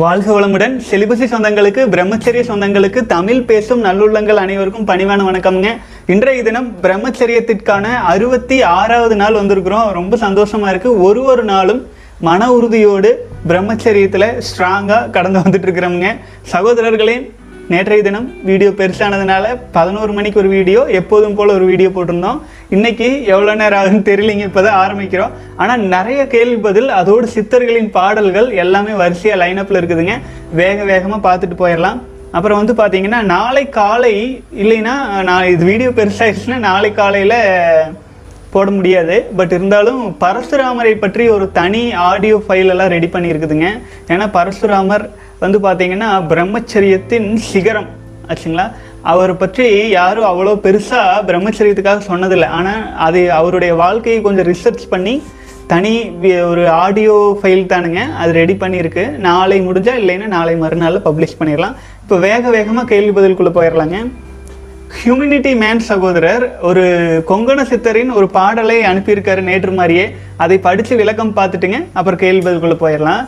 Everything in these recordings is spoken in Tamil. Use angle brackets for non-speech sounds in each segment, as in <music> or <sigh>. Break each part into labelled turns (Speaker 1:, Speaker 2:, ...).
Speaker 1: வாழ்க வளமுடன். செலிபசி சொந்தங்களுக்கு பிரம்மச்சரிய சொந்தங்களுக்கு தமிழ் பேசும் நல்லுள்ளங்கள் அனைவருக்கும் பணிவான வணக்கம்ங்க. இன்றைய தினம் பிரம்மச்சரியத்திற்கான அறுபத்தி ஆறாவது நாள் வந்திருக்கிறோம். ரொம்ப சந்தோஷமா இருக்கு. ஒரு ஒரு நாளும் மன உறுதியோடு பிரம்மச்சரியத்தில் ஸ்ட்ராங்காக கடந்து வந்துட்டு இருக்கிறோம்ங்க சகோதரர்களே நேற்றைய தினம் வீடியோ பெருசானதுனால பதினோரு மணிக்கு ஒரு வீடியோ எப்போதும் போல் ஒரு வீடியோ போட்டிருந்தோம். இன்னைக்கு எவ்வளோ நேரம் ஆகுன்னு தெரியலிங்க இப்போ தான் ஆரம்பிக்கிறோம். ஆனால் நிறைய கேள்வி பதில் அதோடு சித்தர்களின் பாடல்கள் எல்லாமே வரிசையாக லைனப்பில் இருக்குதுங்க. வேக வேகமாக பார்த்துட்டு போயிடலாம். அப்புறம் வந்து பார்த்தீங்கன்னா நாளை காலை இல்லைன்னா நான் இது வீடியோ பெருசாகிடுச்சுன்னா நாளை காலையில் போட முடியாது. பட் இருந்தாலும் பரசுராமரை பற்றி ஒரு தனி ஆடியோ ஃபைல் எல்லாம் ரெடி பண்ணியிருக்குதுங்க. ஏன்னா பரசுராமர் வந்து பார்த்தீங்கன்னா பிரம்மச்சரியத்தின் சிகரம். ஆச்சுங்களா? அவரை பற்றி யாரும் அவ்வளோ பெருசாக பிரம்மச்சரியத்துக்காக சொன்னதில்லை. ஆனால் அது அவருடைய வாழ்க்கையை கொஞ்சம் ரிசர்ச் பண்ணி தனி ஒரு ஆடியோ ஃபைல் தானுங்க அது ரெடி பண்ணியிருக்கு. நாளை முடிஞ்சா இல்லைன்னா நாளை மறுநாள் பப்ளிஷ் பண்ணிடலாம் இப்போ வேக வேகமாக கேள்வி பதிலுக்குள்ளே போயிடலாங்க ஹியூமினிட்டி மேன் சகோதரர் ஒரு கொங்கண சித்தரின் ஒரு பாடலை அனுப்பியிருக்காரு நேற்று மாதிரியே. அதை படித்து விளக்கம் பார்த்துட்டுங்க அப்புறம் கேள்வி பதிலுக்குள்ளே போயிடலாம்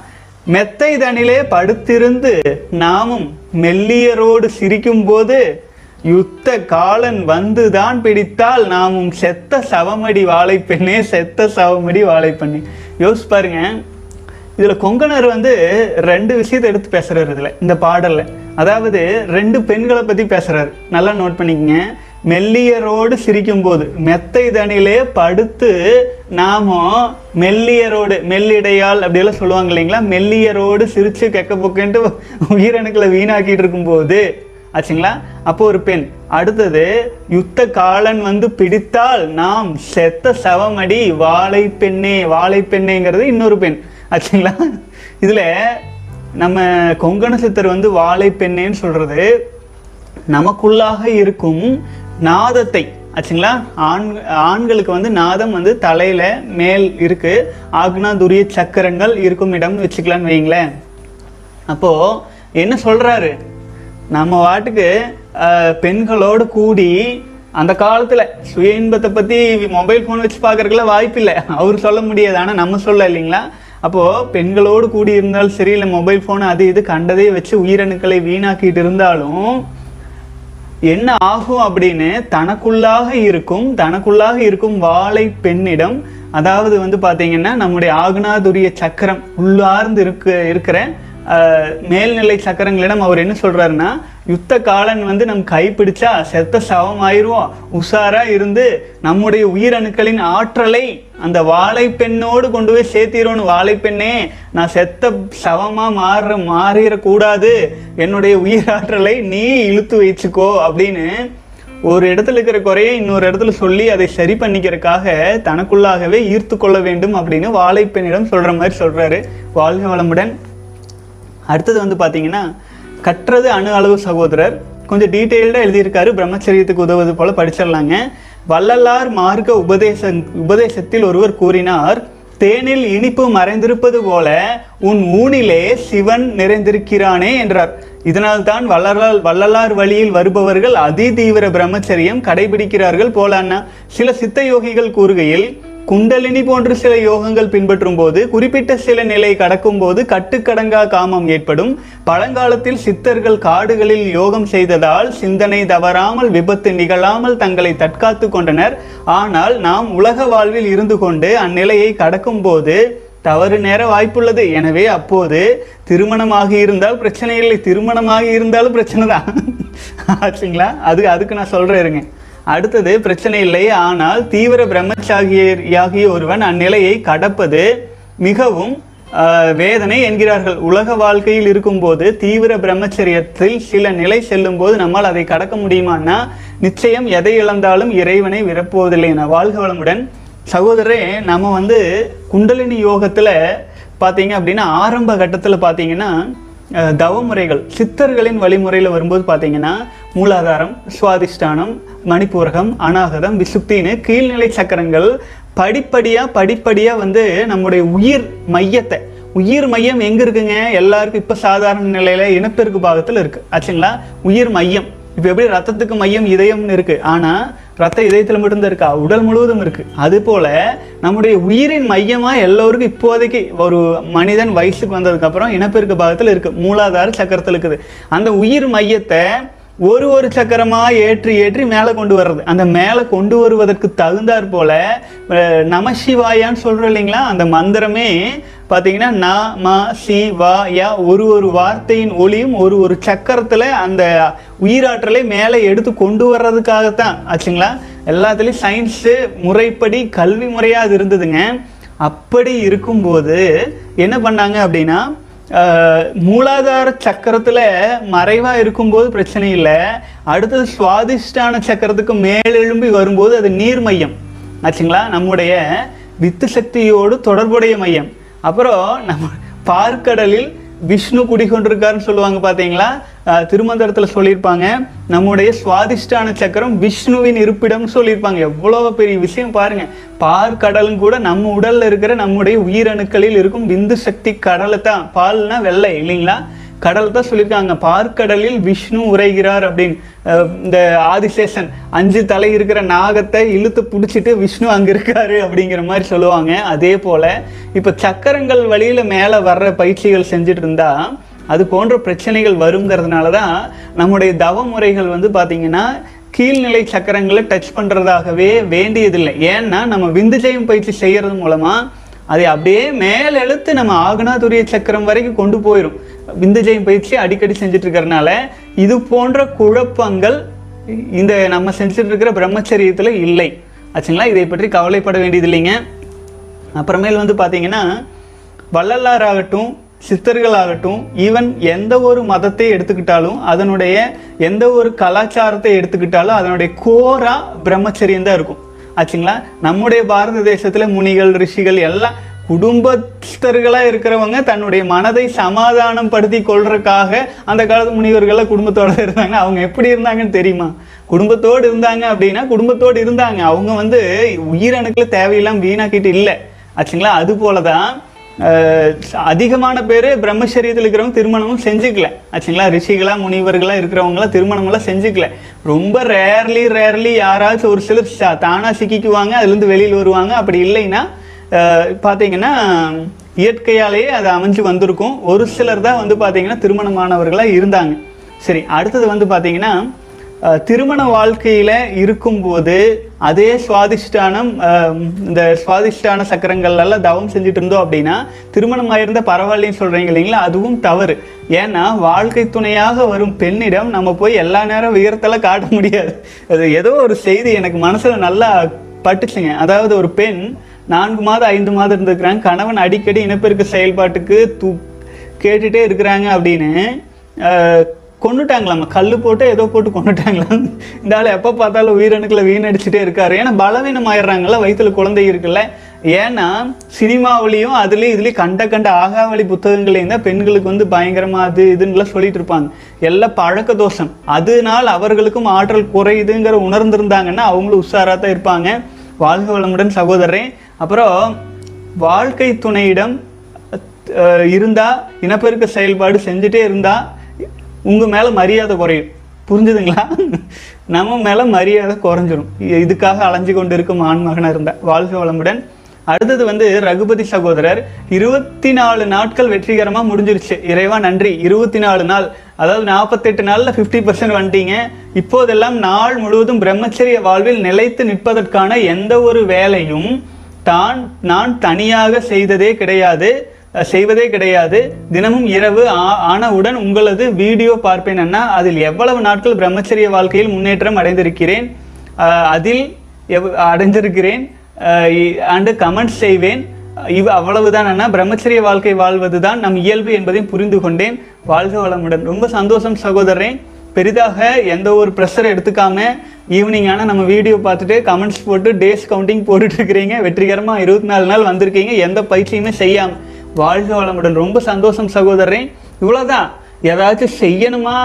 Speaker 1: மெத்தை தனிலே படுத்திருந்து நாமும் மெல்லியரோடு சிரிக்கும் போது யுத்த காலன் வந்துதான் பிடித்தால் நாமும் செத்த சவமடி வாழைப்பெண்ணே செத்த சவமடி வாழைப்பெண்ணே யோசிச்சு பாருங்க. இதில் கொங்கனர் வந்து ரெண்டு விஷயத்தை எடுத்து பேசுறாரு இதில் இந்த பாடலில். அதாவது ரெண்டு பெண்களை பற்றி பேசுறாரு. நல்லா நோட் பண்ணிக்கங்க. மெல்லியரோடு சிரிக்கும் போது மெத்தை தனிலே படுத்து நாம மெல்லியரோடு மெல்லிடையால் அப்படியெல்லாம் சொல்லுவாங்க இல்லைங்களா? மெல்லியரோடு சிரித்து கெக்க பொக்கன்ட்டு உயிரணுக்களை வீணாக்கிட்டு இருக்கும்போது ஆச்சுங்களா? அப்போ ஒரு பெண் அடுத்தது யுத்த காலன் வந்து பிடித்தால் நாம் செத்த சவமடி வாழை பெண்ணே வாழை பெண்ணேங்கிறது இன்னொரு பெண். ஆச்சுங்களா? இதில் நம்ம கொங்கண சித்தர் வந்து வாழை பெண்ணேன்னு சொல்றது நமக்குள்ளாக இருக்கும் நாதத்தை. ஆச்சுங்களா? ஆண் ஆண்களுக்கு வந்து நாதம் வந்து தலையில மேல் இருக்கு ஆக்னா துரிய சக்கரங்கள் இருக்கும் இடம்னு வச்சுக்கலான்னு வைங்களேன் அப்போ என்ன சொல்றாரு? நம்ம வாட்டுக்கு பெண்களோடு கூடி அந்த காலத்தில் சுய இன்பத்தை பற்றி மொபைல் ஃபோன் வச்சு பார்க்கறதுக்குலாம் வாய்ப்பு இல்லை அவர் சொல்ல முடியாது ஆனால் நம்ம சொல்ல இல்லைங்களா? அப்போது பெண்களோடு கூடி இருந்தாலும் சரி இல்லை மொபைல் ஃபோன் அது இது கண்டதே வச்சு உயிரணுக்களை வீணாக்கிட்டு இருந்தாலும் என்ன ஆகும் அப்படின்னு தனக்குள்ளாக இருக்கும் தனக்குள்ளாக இருக்கும் வாழை பெண்ணிடம் அதாவது வந்து பார்த்தீங்கன்னா நம்முடைய ஆகுனாதுரிய சக்கரம் உள்ளார்ந்து இருக்க இருக்கிற மேல்நிலை சக்கரங்களிடம் அவர் என்ன சொல்கிறாருன்னா யுத்த காலன் வந்து நம் கைப்பிடிச்சா செத்த சவம் ஆயிடுவோம் உஷாராக இருந்து நம்முடைய உயிரணுக்களின் ஆற்றலை அந்த வாழைப்பெண்ணோடு கொண்டு போய் சேர்த்திரோன்னு வாழை பெண்ணே நான் செத்த சவமாக மாற மாறிடக்கூடாது. என்னுடைய உயிராற்றலை நீ இழுத்து வச்சுக்கோ. அப்படின்னு ஒரு இடத்துல இருக்கிற குறையை இன்னொரு இடத்துல சொல்லி அதை சரி பண்ணிக்கிறதுக்காக தனக்குள்ளாகவே ஈர்த்து கொள்ள வேண்டும் அப்படின்னு வாழைப்பெண்ணிடம் சொல்கிற மாதிரி சொல்கிறாரு வாழ்க வளமுடன். அடுத்தது வந்து பார்த்தீங்கன்னா கற்றது அணு அளவு சகோதரர். கொஞ்சம் டீட்டெயில்டாக எழுதியிருக்காரு. பிரம்மச்சரியத்துக்கு உதவுவது போல படிச்சிடலாங்க. வள்ளலார் மார்க்க உபதேச உபதேசத்தில் ஒருவர் கூறினார் தேனில் இனிப்பு மறைந்திருப்பது போல உன் ஊனிலே சிவன் நிறைந்திருக்கிறானே என்றார். இதனால்தான் வள்ளலால் வள்ளலார் வழியில் வருபவர்கள் அதிதீவிர பிரம்மச்சரியம் கடைபிடிக்கிறார்கள் போலான்னா சில சித்த யோகிகள் கூறுகையில் குண்டலினி போன்ற சில யோகங்கள் பின்பற்றும் போது குறிப்பிட்ட சில நிலை கடக்கும் போது கட்டுக்கடங்கா காமம் ஏற்படும். பழங்காலத்தில் சித்தர்கள் காடுகளில் யோகம் செய்ததால் சிந்தனை தவறாமல் விபத்து நிகழாமல் தங்களை தற்காத்து கொண்டனர். ஆனால் நாம் உலக வாழ்வில் இருந்து கொண்டு அந்நிலையை கடக்கும் போது தவறு நேர வாய்ப்புள்ளது. எனவே அப்போது திருமணமாகி இருந்தால் பிரச்சனை இல்லை. திருமணமாகி இருந்தாலும் பிரச்சனை தான். ஆச்சுங்களா? அது அதுக்கு நான் சொல்கிறேன் இருங்க. அடுத்தது பிரச்சனை இல்லை ஆனால் தீவிர பிரம்மச்சாரியாகிய ஒருவன் அந்நிலையை கடப்பது மிகவும் வேதனை என்கிறார்கள். உலக வாழ்க்கையில் இருக்கும்போது தீவிர பிரம்மச்சரியத்தில் சில நிலை செல்லும் போது நம்மால் அதை கடக்க முடியுமான்னா நிச்சயம் எதை இழந்தாலும் இறைவனை விரப்புவதில்லை என. வாழ்க வளமுடன். சகோதரரே நம்ம வந்து குண்டலினி யோகத்தில் பார்த்தீங்க அப்படின்னா ஆரம்ப கட்டத்தில் பார்த்தீங்கன்னா தவ முறைகள் சித்தர்களின் வழிமுறையில் வரும்போது பார்த்தீங்கன்னா மூலாதாரம் சுவாதிஷ்டானம் மணிப்பூரகம் அநாகதம் விசுப்தின்னு கீழ்நிலை சக்கரங்கள் படிப்படியாக படிப்படியாக வந்து நம்முடைய உயிர் மையத்தை உயிர் மையம் எங்கே இருக்குங்க? எல்லாருக்கும் இப்போ சாதாரண நிலையில் இனப்பெருக்கு பாகத்தில் இருக்குது ஆச்சுங்களா? உயிர் மையம். இப்போ எப்படி ரத்தத்துக்கு மையம் இதயம்னு இருக்குது ஆனால் ரத்த இதயத்தில் மட்டும்தான் இருக்கா? உடல் முழுவதும் இருக்குது அது நம்முடைய உயிரின் மையமாக எல்லோருக்கும் இப்போதைக்கு ஒரு மனிதன் வயசுக்கு வந்ததுக்கப்புறம் இனப்பெருக்க பாகத்தில் இருக்குது மூலாதார சக்கரத்தில் இருக்குது. அந்த உயிர் மையத்தை ஒரு ஒரு சக்கரமா ஏற்றி ஏற்றி மேலே கொண்டு வர்றது. அந்த மேலே கொண்டு வருவதற்கு தகுந்தாற் போல நமசிவாயான்னு சொல்கிறோம் இல்லைங்களா? அந்த மந்திரமே பார்த்தீங்கன்னா ந ம சி வா யா ஒரு ஒரு வார்த்தையின் ஒளியும் ஒரு ஒரு சக்கரத்தில் அந்த உயிராற்றலை மேலே எடுத்து கொண்டு வர்றதுக்காகத்தான். ஆச்சுங்களா? எல்லாத்துலேயும் சயின்ஸு முறைப்படி கல்வி முறையாக அது இருந்ததுங்க. அப்படி இருக்கும்போது என்ன பண்ணாங்க அப்படின்னா மூலாதார சக்கரத்தில் மறைவாக இருக்கும்போது பிரச்சனை இல்லை. அடுத்தது சுவாதிஷ்டான சக்கரத்துக்கு மேலெழும்பி வரும்போது அது நீர் மையம். ஆச்சுங்களா? நம்முடைய வித்து சக்தியோடு தொடர்புடைய மையம். அப்புறம் நம்ம பார்க்கடலில் விஷ்ணு குடிகொண்டிருக்காருன்னு சொல்லுவாங்க பார்த்தீங்களா திருமந்திரத்தில் சொல்லியிருப்பாங்க. நம்முடைய சுவாதிஷ்டான சக்கரம் விஷ்ணுவின் இருப்பிடம்னு சொல்லியிருப்பாங்க. எவ்வளோ பெரிய விஷயம் பாருங்க. பார்க்கடலும் கூட நம்ம உடலில் இருக்கிற நம்முடைய உயிரணுக்களில் இருக்கும் விந்து சக்தி கடலை தான் பால்னா வெள்ளை இல்லைங்களா? கடல் தான் சொல்லியிருக்காங்க. பார்க்கடலில் விஷ்ணு உரைகிறார் அப்படின்னு. இந்த ஆதிசேஷன் அஞ்சு தலை இருக்கிற நாகத்தை இழுத்து பிடிச்சிட்டு விஷ்ணு அங்கே இருக்காரு அப்படிங்கிற மாதிரி சொல்லுவாங்க. அதே போல் இப்போ சக்கரங்கள் வழியில் மேலே வர்ற பயிற்சிகள் செஞ்சுட்டு இருந்தா அது போன்ற பிரச்சனைகள் வருங்கிறதுனால தான் நம்முடைய தவ முறைகள் வந்து பார்த்திங்கன்னா கீழ்நிலை சக்கரங்களை டச் பண்ணுறதாகவே வேண்டியதில்லை. ஏன்னா நம்ம விந்துஜயம் பயிற்சி செய்கிறது மூலமாக அதை அப்படியே மேலெழுத்து நம்ம ஆகனாதுரிய சக்கரம் வரைக்கும் கொண்டு போயிடும் விந்துஜயம் பயிற்சி அடிக்கடி செஞ்சுட்டு இருக்கிறனால இது போன்ற குழப்பங்கள் இந்த நம்ம செஞ்சுட்டு இருக்கிற பிரம்மச்சரியத்தில் இல்லை. ஆச்சுங்களா? இதை பற்றி கவலைப்பட வேண்டியது இல்லைங்க அப்புறமேல் வந்து பார்த்தீங்கன்னா வள்ளலார் ஆகட்டும் ஈவன் எந்த ஒரு மதத்தை எடுத்துக்கிட்டாலும் அதனுடைய எந்த ஒரு கலாச்சாரத்தை எடுத்துக்கிட்டாலும் அதனுடைய கோரா பிரம்மச்சரியம் தான் இருக்கும். ஆச்சுங்களா? நம்முடைய பாரத தேசத்தில் முனிகள் ரிஷிகள் எல்லாம் குடும்பஸ்தர்களாக இருக்கிறவங்க தன்னுடைய மனதை சமாதானம் படுத்தி கொள்றதுக்காக அந்த காலத்து முனிவர்கள்லாம் குடும்பத்தோட இருந்தாங்க. அவங்க எப்படி இருந்தாங்கன்னு தெரியுமா? குடும்பத்தோடு இருந்தாங்க அப்படின்னா குடும்பத்தோடு இருந்தாங்க. அவங்க வந்து உயிரணுக்களை தேவையெல்லாம் வீணாக்கிட்டு இல்லை. ஆச்சுங்களா? அது போல தான் அதிகமான பேர் பிரம்மச்சரியத்தில் இருக்கிறவங்க திருமணமும் செஞ்சுக்கல. ஆச்சுங்களா? ரிஷிகளா முனிவர்களா இருக்கிறவங்களாம் திருமணமெல்லாம் செஞ்சுக்கல. ரொம்ப ரேர்லி ரேர்லி யாராச்சும் ஒரு சிலர் ச- தானா சிக்கிக்குவாங்க அதுலேருந்து வெளியில் வருவாங்க. அப்படி இல்லைன்னா பார்த்தீங்கன்னா இயற்கையாலேயே அது அமைஞ்சு வந்திருக்கும். ஒரு சிலர் தான் வந்து பார்த்தீங்கன்னா திருமணமானவர்களாக இருந்தாங்க. சரி அடுத்தது வந்து பார்த்தீங்கன்னா திருமண வாழ்க்கையில் இருக்கும்போது அதே சுவாதிஷ்டானம் இந்த சுவாதிஷ்டான சக்கரங்கள் எல்லாம் தவம் செஞ்சுட்டு இருந்தோம் அப்படின்னா திருமணம் ஆயிருந்த பரவாயில்லைன்னு சொல்கிறீங்க இல்லைங்களா? அதுவும் தவறு. ஏன்னா வாழ்க்கை துணையாக வரும் பெண்ணிடம் நம்ம போய் எல்லா நேரம் உயரத்தெல்லாம் காட்ட முடியாது. அது ஏதோ ஒரு செய்தி எனக்கு மனசில் நல்லா பட்டுச்சுங்க. அதாவது ஒரு பெண் நான்கு மாதம் ஐந்து மாதம் இருந்திருக்கிறாங்க. கணவன் அடிக்கடி இனப்பெருக்க செயல்பாட்டுக்கு தூ கேட்டுகிட்டே இருக்கிறாங்க அப்படின்னு அஹ், கல் போட்டு ஏதோ போட்டு கொன்னுட்டாங்களாம். இந்த ஆள் எப்போ பார்த்தாலும் உயிரணுக்களை வீணடிச்சுட்டே இருக்காரு. ஏன்னா பலவீனம் ஆயிடுறாங்கல்ல வயிற்றுல குழந்தை இருக்குல்ல. ஏன்னா சினிமாவிலையும் அதுலேயும் இதுலேயும் கண்ட கண்ட ஆகாவளி புத்தகங்களையும் தான் பெண்களுக்கு வந்து பயங்கரமாக அது இதுன்னுலாம் சொல்லிட்டு இருப்பாங்க. எல்லாம் பழக்க தோஷம். அதனால் அவர்களுக்கும் ஆற்றல் குறையுதுங்கிற உணர்ந்திருந்தாங்கன்னா அவங்களும் உஷாராக தான் இருப்பாங்க. வாழ்க வளமுடன் சகோதரன் அப்புறம் வாழ்க்கை துணையிடம் இருந்தால் இனப்பெருக்க செயல்பாடு செஞ்சுட்டே இருந்தால் உங்கள் மேலே மரியாதை குறையும். புரிஞ்சுதுங்களா? நம்ம மேலே மரியாதை குறைஞ்சிரும். இதுக்காக அலைஞ்சு கொண்டு இருக்கும் ஆண்மகனாக இருந்தால் வாழ்க வளமுடன். அடுத்தது வந்து ரகுபதி சகோதரர். இருபத்தி நாலு நாட்கள் வெற்றிகரமாக முடிஞ்சிருச்சு. இறைவா நன்றி. இருபத்தி நாலு நாள். அதாவது நாற்பத்தெட்டு நாளில் ஃபிஃப்டி பர்சன்ட் வந்துட்டீங்க. இப்போதெல்லாம் நாள் முழுவதும் பிரம்மச்சரிய வாழ்வில் நிலைத்து நிற்பதற்கான எந்த ஒரு வேலையும் தான் நான் தனியாக செய்ததே கிடையாது செய்வதே கிடையாது. தினமும் இரவு ஆ- ஆனவுடன் உங்களது வீடியோ பார்ப்பேன் அண்ணா. அதில் எவ்வளவு நாட்கள் பிரம்மச்சரிய வாழ்க்கையில் முன்னேற்றம் அடைந்திருக்கிறேன் அதில் எவ்- அடைந்திருக்கிறேன் அண்டு கமெண்ட் செய்வேன். இவ் அவ்வளவுதான் அண்ணா. பிரம்மச்சரிய வாழ்க்கை வாழ்வது தான் நம் இயல்பு என்பதையும் புரிந்து கொண்டேன். வாழ்க வளமுடன். ரொம்ப சந்தோஷம் சகோதரன் பெரிதாக எந்த ஒரு ப்ரெஷர் எடுத்துக்காம ஈவினிங் ஆனால் நம்ம வீடியோ பார்த்துட்டு கமெண்ட்ஸ் போட்டு டேஸ் கவுண்டிங் போட்டுட்ருக்கிறீங்க வெற்றிகரமாக இருபத்தி நாலு நாள் வந்திருக்கீங்க. எந்த பயிற்சியுமே செய்யாமல் வாழ்க வளமுடன். ரொம்ப சந்தோஷம் சகோதரன் இவ்வளோதான் ஏதாச்சும் செய்யணுமா?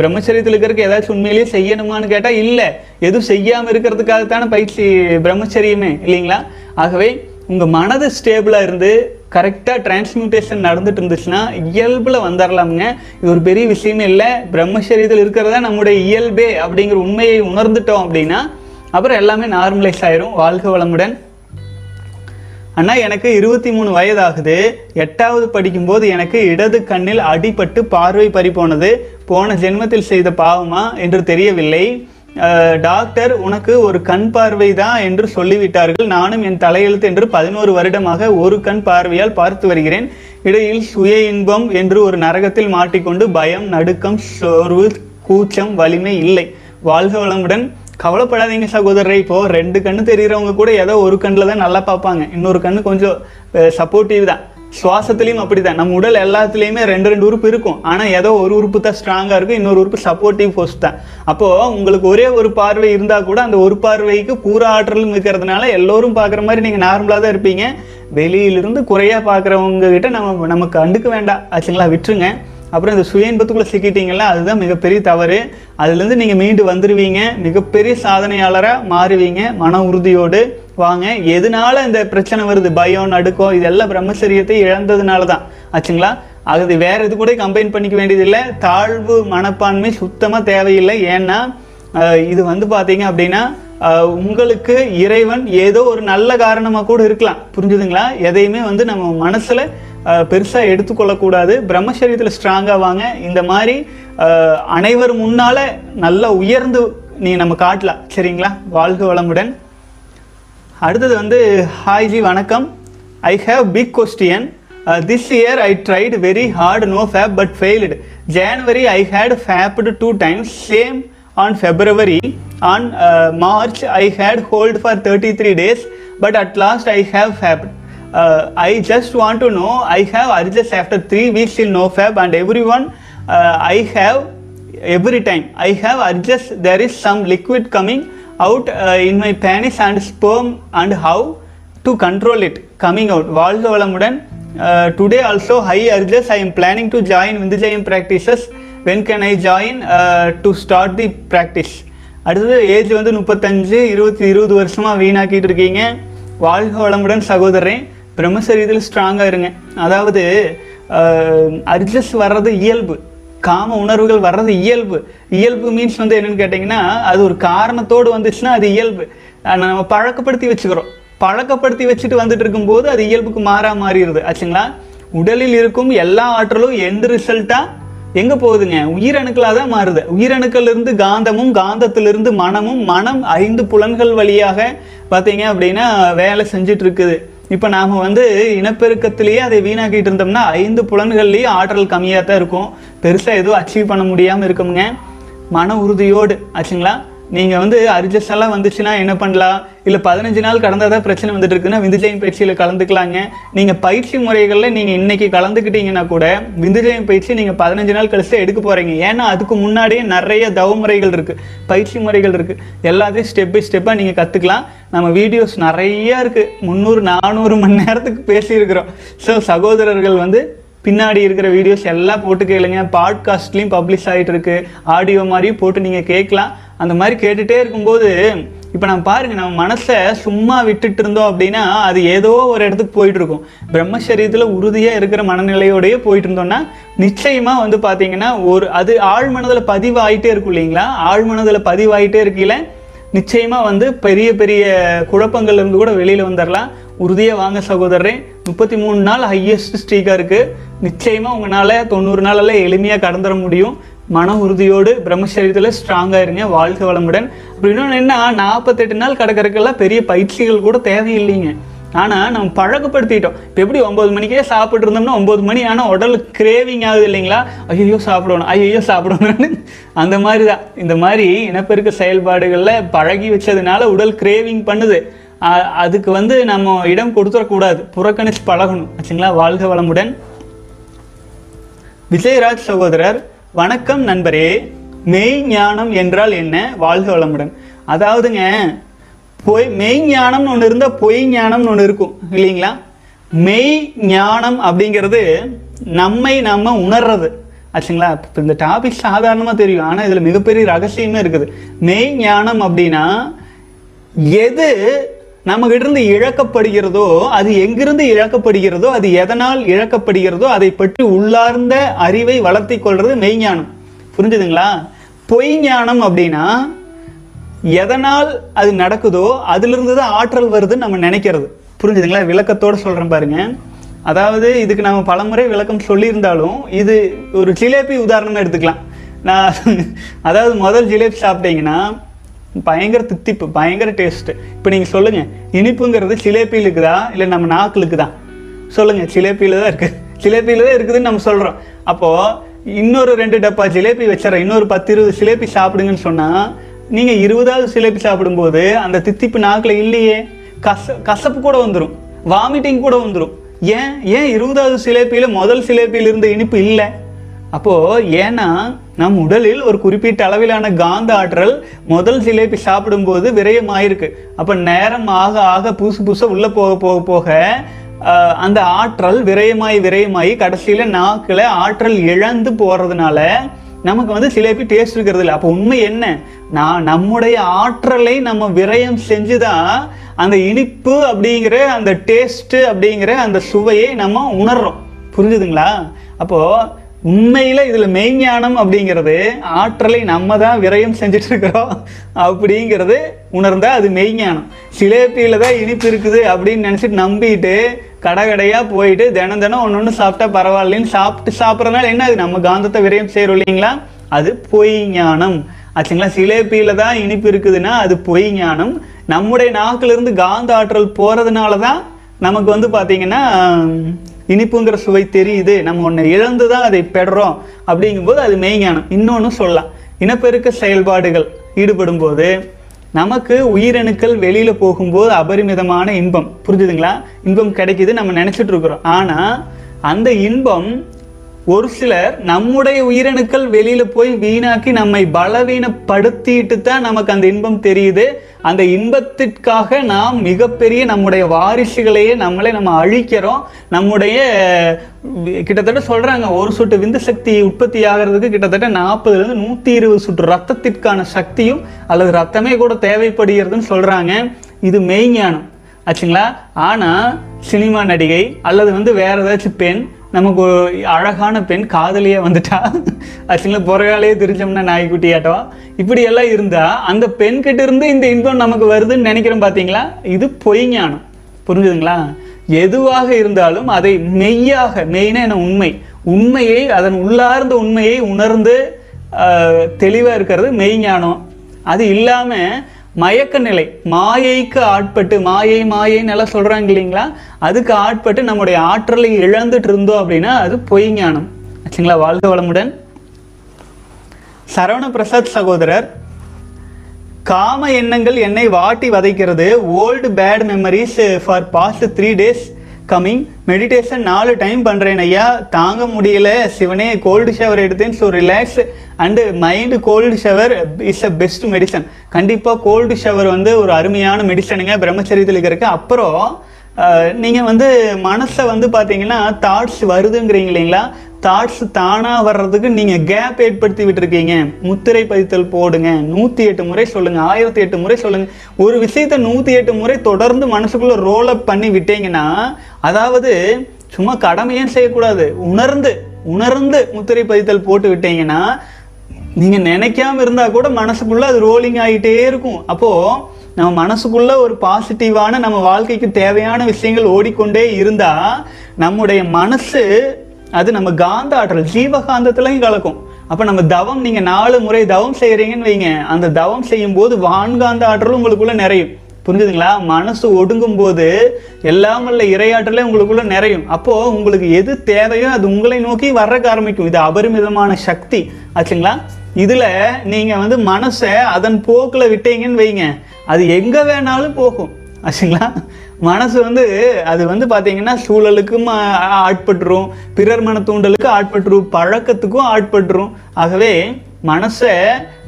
Speaker 1: பிரம்மச்சரியத்தில் இருக்கிறதுக்கு ஏதாச்சும் உண்மையிலேயே செய்யணுமான்னு கேட்டால் இல்லை. எதுவும் செய்யாமல் இருக்கிறதுக்காகத்தானே பயிற்சி பிரம்மச்சரியமே இல்லைங்களா? ஆகவே உங்கள் மனது ஸ்டேபிளாக இருந்து கரெக்டாக டிரான்ஸ்மியூட்டேஷன் நடந்துட்டு இருந்துச்சுன்னா இயல்பில் வந்துடலாமுங்க இது ஒரு பெரிய விஷயமே இல்லை. பிரம்மசரீரத்தில் இருக்கிறதா நம்முடைய இயல்பே அப்படிங்கிற உண்மையை உணர்ந்துட்டோம் அப்படின்னா அப்புறம் எல்லாமே நார்மலைஸ் ஆயிரும். வாழ்க வளமுடன். அண்ணா எனக்கு இருபத்தி மூணு வயதாகுது. எட்டாவது படிக்கும்போது எனக்கு இடது கண்ணில் அடிபட்டு பார்வை பறி போனது போன ஜென்மத்தில் செய்த பாவமா என்று தெரியவில்லை. டாக்டர் உனக்கு ஒரு கண் பார்வை தான் என்று சொல்லிவிட்டார்கள். நானும் என் தலையெழுத்து என்று பதினோரு வருடமாக ஒரு கண் பார்வையால் பார்த்து வருகிறேன். இடையில் சுய இன்பம் என்று ஒரு நரகத்தில் மாட்டிக்கொண்டு பயம் நடுக்கம் சோர்வு கூச்சம் வலிமை இல்லை. வாழ்க வளமுடன். கவலைப்படாதீங்க சகோதரரை. இப்போ ரெண்டு கண்ணு தெரிகிறவங்க கூட ஏதோ ஒரு கண்ணில் தான் நல்லா பார்ப்பாங்க. இன்னொரு கண்ணு கொஞ்சம் சப்போர்ட்டிவ் தான். சுவாசத்துலேயும் அப்படி தான் நம்ம உடல் எல்லாத்துலேயுமே ரெண்டு ரெண்டு உறுப்பு இருக்கும். ஆனால் ஏதோ ஒரு உறுப்பு தான் ஸ்ட்ராங்காக இருக்கும் இன்னொரு உறுப்பு சப்போர்ட்டிவ் ஃபோர்ஸ் தான். அப்போது உங்களுக்கு ஒரே ஒரு பார்வை இருந்தால் கூட அந்த ஒரு பார்வைக்கு பூரா ஆற்றலும் இருக்கிறதுனால எல்லோரும் பார்க்குற மாதிரி நீங்கள் நார்மலாக தான் இருப்பீங்க. வெளியிலிருந்து குறையாக பார்க்குறவங்க கிட்ட நம்ம நமக்கு கண்டுக்க வேண்டாம். ஆச்சுங்களா? விட்டுருங்க. அப்புறம் இந்த சுய இன்பத்துக்குள்ளே சிக்கிட்டீங்களா அதுதான் மிகப்பெரிய தவறு. அதுலேருந்து நீங்கள் மீண்டு வந்துடுவீங்க மிகப்பெரிய சாதனையாளராக மாறுவீங்க. மன உறுதியோடு வாங்க. எதனால இந்த பிரச்சனை வருது? பயம் நடுக்கம் இதெல்லாம் பிரம்மச்சரியத்தை இழந்ததுனால தான் ஆச்சுங்களா? அது வேற இது கூட கம்பைன் பண்ணிக்க வேண்டியதில்லை. தாழ்வு மனப்பான்மை சுத்தமாக தேவையில்லை. ஏன்னா இது வந்து பார்த்தீங்க அப்படின்னா உங்களுக்கு இறைவன் ஏதோ ஒரு நல்ல காரணமாக கூட இருக்கலாம். புரிஞ்சுதுங்களா? எதையுமே வந்து நம்ம மனசில் பெருசாக எடுத்துக்கொள்ளக்கூடாது. பிரம்மச்சரியத்தில் ஸ்ட்ராங்காக வாங்க. இந்த மாதிரி அனைவர் முன்னால் நல்லா உயர்ந்து நீ நம்ம காட்டலாம். சரிங்களா? வாழ்க வளமுடன். அடுத்தது வந்து ஹாய் ஜி வணக்கம். I have big question this year I tried very hard no fap but failed January I had fapped two times same on February on March I had hold for thirty three days but at last I have fapped I just want to know I have urged after three weeks will no fap and every one I have every time i have adjust there is some liquid coming out uh, in my penis and sperm and how to control it coming out வாழ்க வளமுடன் uh, today also high urges i am planning to join vindhyayam practices when can i join uh, to start the practice அடுத்தது ஏஜ் வந்து முப்பத்தஞ்சு இருபத்தி இருபது வருஷமாக வீணாக்கிட்டு இருக்கீங்க வாழ்க வளமுடன் சகோதரன் பிரம்மசரீரத்தில் ஸ்ட்ராங்காக இருங்க. அதாவது அர்ஜஸ் வர்றது இயல்பு. காம உணர்வுகள் வர்றது இயல்பு. இயல்பு மீன்ஸ் வந்து என்னன்னு கேட்டிங்கன்னா அது ஒரு காரணத்தோடு வந்துச்சுன்னா அது இயல்பு. நம்ம பழக்கப்படுத்தி வச்சுக்கிறோம். பழக்கப்படுத்தி வச்சுட்டு வந்துட்டு இருக்கும்போது அது இயல்புக்கு மாறா மாறிடுது. ஆச்சுங்களா? உடலில் இருக்கும் எல்லா ஆற்றலும் எந்த ரிசல்ட்டாக எங்க போகுதுங்க? உயிரணுக்களாக தான் மாறுது. உயிரணுக்கள்லேருந்து காந்தமும் காந்தத்திலிருந்து மனமும் மனம் ஐந்து புலன்கள் வழியாக பார்த்தீங்க அப்படின்னா வேலை செஞ்சுட்டு இருக்குது. இப்போ நாம வந்து இனப்பெருக்கத்திலேயே அதை வீணாக்கிட்டு இருந்தோம்னா ஐந்து புலன்கள்லேயே ஆற்றல் கம்மியாக தான் இருக்கும். பெருசாக எதுவும் அச்சீவ் பண்ண முடியாமல் இருக்குங்க மன உறுதியோடு ஆச்சுங்களா? நீங்கள் வந்து அர்ஜஸ் எல்லாம் வந்துச்சுன்னா என்ன பண்ணலாம்? இல்லை பதினஞ்சு நாள் கடந்தால் தான் பிரச்சனை வந்துட்டு இருக்குன்னா விந்துஜயம் பயிற்சியில் கலந்துக்கலாங்க. நீங்கள் பயிற்சி முறைகளில் நீங்கள் இன்றைக்கி கலந்துக்கிட்டீங்கன்னா கூட விந்துஜயம் பயிற்சி நீங்கள் பதினஞ்சு நாள் கழிச்சு எடுக்க போகிறீங்க ஏன்னா அதுக்கு முன்னாடியே நிறைய தவமுறைகள் இருக்குது பயிற்சி முறைகள் இருக்குது எல்லாத்தையும் ஸ்டெப் பை ஸ்டெப்பாக நீங்கள் கற்றுக்கலாம் நம்ம வீடியோஸ் நிறையா இருக்குது முந்நூறு நானூறு மணி நேரத்துக்கு பேசியிருக்கிறோம். ஸோ சகோதரர்கள் வந்து பின்னாடி இருக்கிற வீடியோஸ் எல்லாம் போட்டு கேளுங்க. பாட்காஸ்ட்லேயும் பப்ளிஷ் ஆகிட்டு இருக்கு. ஆடியோ மாதிரியும் போட்டு நீங்கள் கேட்கலாம். அந்த மாதிரி கேட்டுகிட்டே இருக்கும்போது இப்போ நம்ம பாருங்க நம்ம மனசை சும்மா விட்டுட்டு இருந்தோம் அப்படின்னா அது ஏதோ ஒரு இடத்துக்கு போயிட்டுருக்கும் பிரம்மசரீரத்தில் உறுதியாக இருக்கிற மனநிலையோடயே போயிட்டு இருந்தோம்னா நிச்சயமாக வந்து பார்த்தீங்கன்னா ஒரு அது ஆழ் மனதில் பதிவாயிட்டே இருக்கும் இல்லைங்களா? ஆழ் மனதில் பதிவாயிட்டே இருக்கையில நிச்சயமாக வந்து பெரிய பெரிய குழப்பங்கள்லேருந்து கூட வெளியில் வந்துடலாம் உறுதியாக வாங்க சகோதரரே முப்பத்தி மூணு நாள் ஹையஸ்ட் ஸ்ட்ரீக்காக இருக்குது நிச்சயமாக உங்களால் தொண்ணூறு நாளெல்லாம் எளிமையாக கடந்துட முடியும். மன உறுதியோடு பிரம்மச்சரியத்தில் ஸ்ட்ராங்காக இருங்க வாழ்க வளமுடன். அப்படி இன்னொன்று என்ன நாற்பத்தெட்டு நாள் கடற்கறக்கெல்லாம் பெரிய பயிற்சிகள் கூட தேவையில்லைங்க. ஆனால் நம்ம பழக்கப்படுத்திட்டோம். இப்போ எப்படி ஒம்பது மணிக்கே சாப்பிட்டு இருந்தோம்னா ஒம்பது மணி ஆனால் உடல் கிரேவிங் ஆகுது இல்லைங்களா? ஐயோ சாப்பிடணும் ஐயோ சாப்பிடணும்னு. அந்த மாதிரி தான் இந்த மாதிரி இனப்பெருக்க செயல்பாடுகளில் பழகி வச்சதுனால உடல் கிரேவிங் பண்ணுது. அதுக்கு வந்து நம்ம இடம் கொடுத்துடக்கூடாது. புறக்கணித்து பழகணும். ஆச்சுங்களா? வாழ்க வளமுடன். விஜயராஜ் சகோதரர் வணக்கம் நண்பரே. மெய் ஞானம் என்றால் என்ன? வாழ்க வளமுடன். அதாவதுங்க பொய் மெய் ஞானம்னு ஒன்று இருந்தால் பொய் ஞானம்னு ஒன்று இருக்கும். இல்லைங்களா? மெய் ஞானம் அப்படிங்கிறது நம்மை நம்ம உணர்றது. ஆச்சுங்களா? இப்போ இந்த டாபிக் சாதாரணமாக தெரியும். ஆனால் இதில் மிகப்பெரிய ரகசியமே இருக்குது. மெய் ஞானம் அப்படின்னா எது நம்மகிட்ட இருந்து இழக்கப்படுகிறதோ அது எங்கிருந்து இழக்கப்படுகிறதோ அது எதனால் இழக்கப்படுகிறதோ அதை பற்றி உள்ளார்ந்த அறிவை வளர்த்தி கொள்வது மெய்ஞானம் புரிஞ்சுதுங்களா? பொய் ஞானம் அப்படின்னா எதனால் அது நடக்குதோ அதிலிருந்து தான் ஆற்றல் வருதுன்னு நம்ம நினைக்கிறது. புரிஞ்சுதுங்களா? விளக்கத்தோடு சொல்கிறேன் பாருங்க. அதாவது இதுக்கு நம்ம பலமுறை விளக்கம் சொல்லியிருந்தாலும் இது ஒரு ஜிலேபி உதாரணமாக எடுத்துக்கலாம். நான் அதாவது முதல் ஜிலேபி சாப்பிட்டீங்கன்னா பயங்கர தித்திப்பு பயங்கர டேஸ்ட்டு இப்போ நீங்கள் சொல்லுங்கள் இனிப்புங்கிறது சிலேப்பியில் இருக்குதா? இல்லை நம்ம நாக்கில் இருக்குதா? சொல்லுங்கள் சிலேப்பியில் தான் இருக்குது சிலேப்பியில் தான் இருக்குதுன்னு நம்ம சொல்கிறோம் அப்போது இன்னொரு ரெண்டு டப்பா ஜிலேபி வச்சிடறேன். இன்னொரு பத்து இருபது சிலேபி சாப்பிடுங்கன்னு சொன்னால் நீங்கள் இருபதாவது சிலேபி சாப்பிடும்போது அந்த தித்திப்பு நாக்கில் இல்லையே. கச கசப்பு கூட வந்துடும் வாமிட்டிங் கூட வந்துடும் ஏன்? ஏன் இருபதாவது சிலேப்பியில் முதல் சிலேப்பியில் இருந்த இனிப்பு இல்லை? அப்போது ஏன்னா நம் உடலில் ஒரு குறிப்பிட்ட அளவிலான காந்த ஆற்றல் முதல் ஜிலேபி சாப்பிடும்போது விரயமாயிருக்கு. அப்போ நேரம் ஆக ஆக புதுசு புதுசாக உள்ளே போக போக போக அந்த ஆற்றல் விரயமாயி விரயமாயி கடைசியில் நாக்கில் ஆற்றல் இழந்து போகிறதுனால நமக்கு வந்து சிலேபி டேஸ்ட் இருக்கிறது இல்லை. அப்போ உண்மை என்ன? நான் நம்முடைய ஆற்றலை நம்ம விரயம் செஞ்சு தான் அந்த இனிப்பு அப்படிங்கிற அந்த டேஸ்ட்டு அப்படிங்கிற அந்த சுவையை நம்ம உணர்றோம். புரிஞ்சுதுங்களா? அப்போ உண்மையில இதுல மெய்ஞானம் அப்படிங்கிறது ஆற்றலை நம்ம தான் விரயம் செஞ்சுட்டு இருக்கிறோம் அப்படிங்கிறது உணர்ந்தா அது மெய்ஞானம் சிலேப்பியில தான் இனிப்பு இருக்குது அப்படின்னு நினைச்சிட்டு நம்பிட்டு கடை கடையாக போயிட்டு தினம் தினம் ஒன்று ஒன்று சாப்பிட்டா பரவாயில்லன்னு சாப்பிட்டு சாப்பிட்றதுனால என்ன அது நம்ம காந்தத்தை விரயம் செய்யறோம் இல்லைங்களா? அது பொய் ஞானம். ஆச்சுங்களா? சிலேப்பியில தான் இனிப்பு இருக்குதுன்னா அது பொய் ஞானம். நம்முடைய நாக்கிலிருந்து காந்த ஆற்றல் போறதுனால தான் நமக்கு வந்து பார்த்தீங்கன்னா இனிப்புங்கிற சுவை தெரியுது. நம்ம ஒன்று இழந்து தான் அதை பெறோம் அப்படிங்கும்போது அது மெய்ஞானம். இன்னொன்று சொல்லலாம். இனப்பெருக்க செயல்பாடுகள் ஈடுபடும் போது நமக்கு உயிரணுக்கள் வெளியில் போகும்போது அபரிமிதமான இன்பம். புரிஞ்சுதுங்களா? இன்பம் கிடைக்குது நம்ம நினச்சிட்டு இருக்கிறோம். ஆனால் அந்த இன்பம் ஒரு சிலர் நம்முடைய உயிரணுக்கள் வெளியில் போய் வீணாக்கி நம்மை பலவீனப்படுத்திட்டு தான் நமக்கு அந்த இன்பம் தெரியுது. அந்த இன்பத்திற்காக நாம் மிகப்பெரிய நம்முடைய வாரிசுகளையே நம்மளே நம்ம அழிக்கிறோம். நம்முடைய கிட்டத்தட்ட சொல்கிறாங்க ஒரு சொட்டு விந்து சக்தி உற்பத்தி ஆகிறதுக்கு கிட்டத்தட்ட நாற்பதுலேருந்து நூற்றி இருபது சுட்டு ரத்தத்திற்கான சக்தியும் அல்லது ரத்தமே கூட தேவைப்படுகிறதுன்னு சொல்கிறாங்க இது மெய்ஞானம். ஆச்சுங்களா? ஆனால் சினிமா நடிகை அல்லது வந்து வேற ஏதாச்சும் பெண் நமக்கு ஒரு அழகான பெண் காதலியே வந்துட்டா. ஆக்சுவலாக பொறையாலேயே திரிச்சோம்னா நாய்க்குட்டி ஆட்டவா? இப்படி எல்லாம் இருந்தால் அந்த பெண் கிட்ட இருந்து இந்த இன்பம் நமக்கு வருதுன்னு நினைக்கிறோம் பார்த்தீங்களா இது பொய் ஞானம். புரிஞ்சுதுங்களா? எதுவாக இருந்தாலும் அதை மெய்யாக மெய்னா என்ன? உண்மை. உண்மையை அதன் உள்ளார்ந்த உண்மையை உணர்ந்து தெளிவாக இருக்கிறது மெய்ஞானம் அது இல்லாமல் மயக்க நிலை மாயைக்கு ஆட்பட்டு மாயை மாயைன்னு எல்லாம் சொல்கிறாங்க இல்லைங்களா? அதுக்கு ஆட்பட்டு நம்முடைய ஆற்றலை இழந்துட்டு இருந்தோம் அப்படின்னா அது பொய் ஞானம். ஆச்சுங்களா? வாழ்க வளமுடன். சரவண பிரசாத் சகோதரர் காம எண்ணங்கள் என்னை வாட்டி வதைக்கிறது. Old bad memories for past three days coming meditation நாலு டைம் பண்ணுறேன் ஐயா. தாங்க முடியல. சிவனே கோல்டு ஷவர் எடுத்தேன். So relax and mind cold shower is a best medicine கண்டிப்பாக கோல்டு ஷவர் வந்து ஒரு அருமையான மெடிசனுங்க பிரம்மச்சரியத்தில் இருக்கு அப்புறம் நீங்கள் வந்து மனசை வந்து பார்த்தீங்கன்னா தாட்ஸ் வருதுங்கிறீங்க இல்லைங்களா? தாட்ஸ் தானாக வர்றதுக்கு நீங்கள் கேப் ஏற்படுத்தி விட்டுருக்கீங்க. முத்திரை பதித்தல் போடுங்க. நூற்றி எட்டு முறை சொல்லுங்கள் ஆயிரத்தி எட்டு முறை சொல்லுங்கள் ஒரு விஷயத்த நூற்றி எட்டு முறை தொடர்ந்து மனசுக்குள்ளே ரோல் அப் பண்ணி விட்டீங்கன்னா அதாவது சும்மா கடமையும் செய்யக்கூடாது? உணர்ந்து உணர்ந்து முத்திரை பதித்தல் போட்டு விட்டீங்கன்னா நீங்கள் நினைக்காம இருந்தால் கூட மனசுக்குள்ளே அது ரோலிங் ஆகிட்டே இருக்கும். அப்போது நம்ம மனசுக்குள்ள ஒரு பாசிட்டிவான நம்ம வாழ்க்கைக்கு தேவையான விஷயங்கள் ஓடிக்கொண்டே இருந்தா நம்முடைய மனசு அது நம்ம காந்த ஆற்றல் ஜீவகாந்தத்துலையும் கலக்கும். அப்போ நம்ம தவம் நீங்கள் நாலு முறை தவம் செய்கிறீங்கன்னு வைங்க. அந்த தவம் செய்யும் போது வான்காந்த ஆற்றலும் உங்களுக்குள்ள நிறையும். புரிஞ்சுதுங்களா? மனசு ஒடுங்கும் போது எல்லாம் உள்ள இரையாற்றலே உங்களுக்குள்ள நிறையும். அப்போ உங்களுக்கு எது தேவையோ அது உங்களை நோக்கி வர்றக்க ஆரம்பிக்கும். இது அபரிமிதமான சக்தி. ஆச்சுங்களா? இதுல நீங்க வந்து மனசை அதன் போக்குல விட்டீங்கன்னு வைங்க. அது எங்க வேணாலும் போகும். ஆச்சுங்களா? மனசு வந்து அது வந்து பார்த்தீங்கன்னா சூழலுக்கும் ஆட்பட்டுரும். பிறர் மன தூண்டலுக்கு ஆட்பட்டுரும் பழக்கத்துக்கும் ஆட்பட்டுரும். ஆகவே மனசை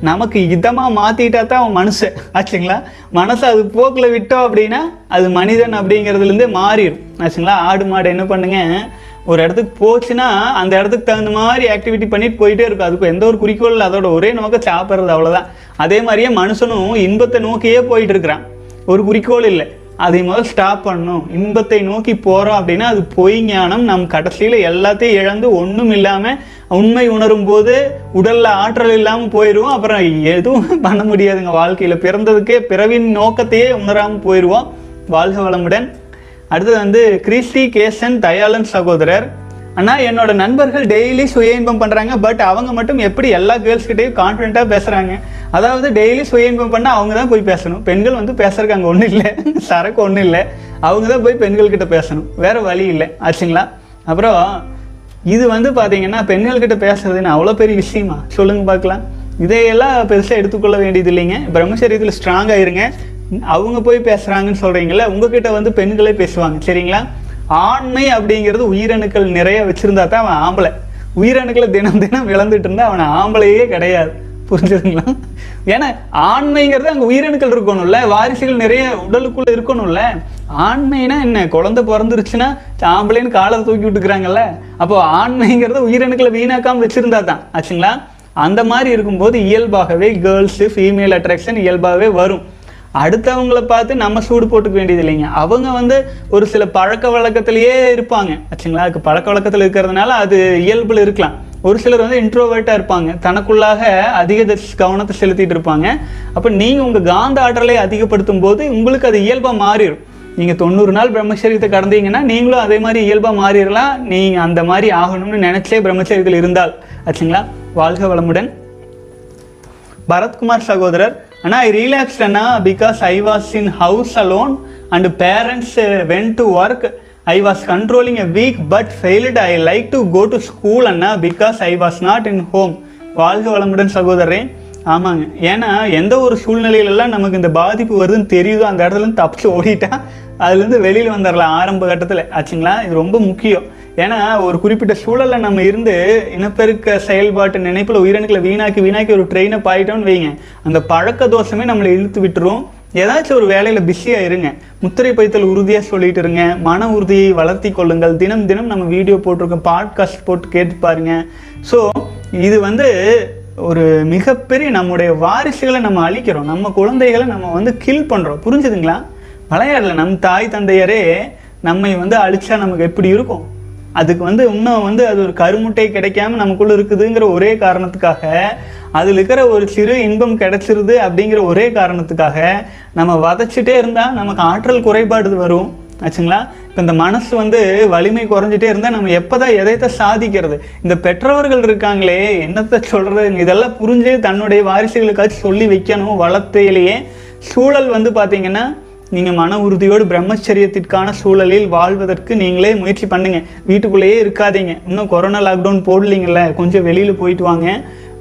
Speaker 1: நமக்கு இதமாக மாற்றிட்டா தான் அவன் மனுஷன் ஆச்சுங்களா? மனசை அது போக்கில் விட்டோம் அப்படின்னா அது மனிதன் அப்படிங்கிறதுலேருந்து மாறிடும் ஆச்சுங்களா? ஆடு மாடு என்ன பண்ணுங்க? ஒரு இடத்துக்கு போச்சுன்னா அந்த இடத்துக்கு தகுந்த மாதிரி ஆக்டிவிட்டி பண்ணிட்டு போயிட்டே இருக்கும். அதுக்கு எந்த ஒரு குறிக்கோள் இல்லை. அதோட ஒரே நோக்கம் சாப்பிட்றது அவ்வளோதான் அதே மாதிரியே மனுஷனும் இன்பத்தை நோக்கியே போயிட்டு இருக்கிறான். ஒரு குறிக்கோள் இல்லை. அதை முதல் ஸ்டாப் பண்ணணும். இன்பத்தை நோக்கி போகிறோம் அப்படின்னா அது பொய் ஞானம். நம் கடைசியில் எல்லாத்தையும் இழந்து ஒன்றும் இல்லாமல் உண்மை உணரும் போது உடலில் ஆற்றல் இல்லாமல் போயிடுவோம் அப்புறம் எதுவும் பண்ண முடியாதுங்க. வாழ்க்கையில் பிறந்ததுக்கே பிறவின் நோக்கத்தையே உணராமல் போயிடுவோம் வாழ்க வளமுடன். அடுத்தது வந்து கிறிஸ்டி கேசன் தயாளன் சகோதரர். ஆனால் என்னோட நண்பர்கள் டெய்லி சுய இன்பம் பண்ணுறாங்க பட் அவங்க மட்டும் எப்படி எல்லா கேர்ள்ஸ்கிட்டையும் கிட்டயும் பேசுகிறாங்க அதாவது டெய்லி சுய இன்பம் பண்ணால் அவங்க தான் போய் பேசணும். பெண்கள் வந்து பேசுறதுக்கு ஒன்றும் இல்லை. சரக்கு ஒன்றும் இல்லை. அவங்க தான் போய் பெண்கள் கிட்ட பேசணும். வேற வழி இல்லை. ஆச்சுங்களா? அப்புறம் இது வந்து பார்த்தீங்கன்னா பெண்கள் கிட்ட பேசுறதுன்னு அவ்வளோ பெரிய விஷயமா? சொல்லுங்க பார்க்கலாம். இதையெல்லாம் பெருசாக எடுத்துக்கொள்ள வேண்டியது இல்லைங்க. பிரம்மச்சரியத்தில் ஸ்ட்ராங்காக இருங்க. அவங்க போய் பேசுகிறாங்கன்னு சொல்கிறீங்கள உங்ககிட்ட வந்து பெண்களே பேசுவாங்க. சரிங்களா? ஆண்மை அப்படிங்கிறது உயிரணுக்கள் நிறைய வச்சுருந்தா தான் அவன் ஆம்பளை. உயிரணுக்களை தினம் தினம் விளந்துட்டு இருந்தால் அவன் ஆம்பளையே கிடையாது. புரிஞ்சுதுங்களா ஏன்னா ஆண்மைங்கிறது அங்கே உயிரணுக்கள் இருக்கணும்ல வாரிசுகள் நிறைய உடலுக்குள்ள இருக்கணும்ல. ஆண்மைனா என்ன? குழந்தை பிறந்துருச்சுன்னா ஆம்பளைன்னு காலை தூக்கி விட்டுக்கிறாங்கல்ல. அப்போ ஆண்மைங்கிறத உயிரணுக்களை வீணாக்காம வச்சிருந்தா தான். ஆச்சுங்களா? அந்த மாதிரி இருக்கும்போது இயல்பாகவே கேர்ள்ஸு ஃபீமேல் அட்ராக்ஷன் இயல்பாகவே வரும். அடுத்தவங்கள பார்த்து நம்ம சூடு போட்டுக்க வேண்டியது இல்லைங்க. அவங்க வந்து ஒரு சில பழக்க வழக்கத்திலேயே இருப்பாங்க. ஆச்சுங்களா? அதுக்கு பழக்க வழக்கத்தில் இருக்கிறதுனால அது இயல்பில் இருக்கலாம். ஒரு சிலர் வந்து இன்ட்ரோவேர்ட்டாக இருப்பாங்க. தனக்குள்ளாக அதிக கவனத்தை செலுத்திட்டு இருப்பாங்க. அப்போ நீங்கள் உங்கள் காந்த ஆற்றலை அதிகப்படுத்தும் போது உங்களுக்கு அது இயல்பாக மாறிடும் நீங்கள் தொண்ணூறு நாள் பிரம்மச்சரியத்தை கடந்தீங்கன்னா நீங்களும் அதே மாதிரி இயல்பாக மாறிடலாம். நீங்கள் அந்த மாதிரி ஆகணும்னு நினச்சே பிரம்மச்சரியத்தில் இருந்தால். ஆச்சுங்களா? வாழ்க வளமுடன். பரத்குமார் சகோதரர் அண்ணா I relaxed because I was in house alone and parents went to work I was controlling a week but failed I like to go to school Anna because I was not in home வாழ்க வளமுடன் சகோதரரே. ஆமாங்க. ஏன்னா எந்த ஒரு சூழ்நிலையிலலாம் நமக்கு இந்த பாதிப்பு வருதுன்னு தெரியுதோ அந்த இடத்துல தப்பிச்சு ஓடிட்டா அதுலேருந்து வெளியில் வந்துடலாம் ஆரம்ப கட்டத்தில். ஆச்சுங்களா? இது ரொம்ப முக்கியம். ஏன்னா ஒரு குறிப்பிட்ட சூழல்ல நம்ம இருந்து இனப்பெருக்க செயல்பாட்டு நினைப்பில் உயிரணுக்களை வீணாக்கி வீணாக்கி ஒரு ட்ரெயினை பாயிட்டோம்னு வைங்க. அந்த பழக்க தோஷமே நம்மளை இழுத்து விட்டுரும். ஏதாச்சும் ஒரு வேலையில பிஸியாக இருங்க. முத்திரை பைத்தல் உறுதியாக சொல்லிட்டு இருங்க. மன உறுதியை வளர்த்தி கொள்ளுங்கள். தினம் தினம் நம்ம வீடியோ போட்டிருக்கோம். பாட்காஸ்ட் போட்டு கேட்டு பாருங்க. ஸோ இது வந்து ஒரு மிகப்பெரிய நம்முடைய வாரிசுகளை நம்ம அழிக்கிறோம். நம்ம குழந்தைகளை நம்ம வந்து கில் பண்ணுறோம் புரிஞ்சுதுங்களா? விளையாடல நம் தாய் தந்தையரே நம்மை வந்து அழிச்சா நமக்கு எப்படி இருக்கும்? அதுக்கு வந்து இன்னும் வந்து அது ஒரு கருமுட்டை கிடைக்காம நமக்குள்ள இருக்குதுங்கிற ஒரே காரணத்துக்காக அதில் இருக்கிற ஒரு சிறு இன்பம் கிடைச்சிருது அப்படிங்கிற ஒரே காரணத்துக்காக நம்ம வதச்சிட்டே இருந்தால் நமக்கு ஆற்றல் குறைபாடு வரும். ஆச்சுங்களா? இப்போ இந்த மனசு வந்து வலிமை குறைஞ்சிட்டே இருந்தால் நம்ம எப்பதான் எதைத்த சாதிக்கிறது? இந்த பெற்றவர்கள் இருக்காங்களே என்னத்தை சொல்கிறது இதெல்லாம் புரிஞ்சு தன்னுடைய வாரிசுகளுக்காச்சும் சொல்லி வைக்கணும் வளர்த்தையிலேயே சூழல் வந்து பார்த்திங்கன்னா நீங்கள் மன உறுதியோடு பிரம்மச்சரியத்திற்கான சூழலில் வாழ்வதற்கு நீங்களே முயற்சி பண்ணுங்க. வீட்டுக்குள்ளேயே இருக்காதீங்க. இன்னும் கொரோனா லாக்டவுன் போடலீங்கல்ல. கொஞ்சம் வெளியில் போயிட்டு வாங்க.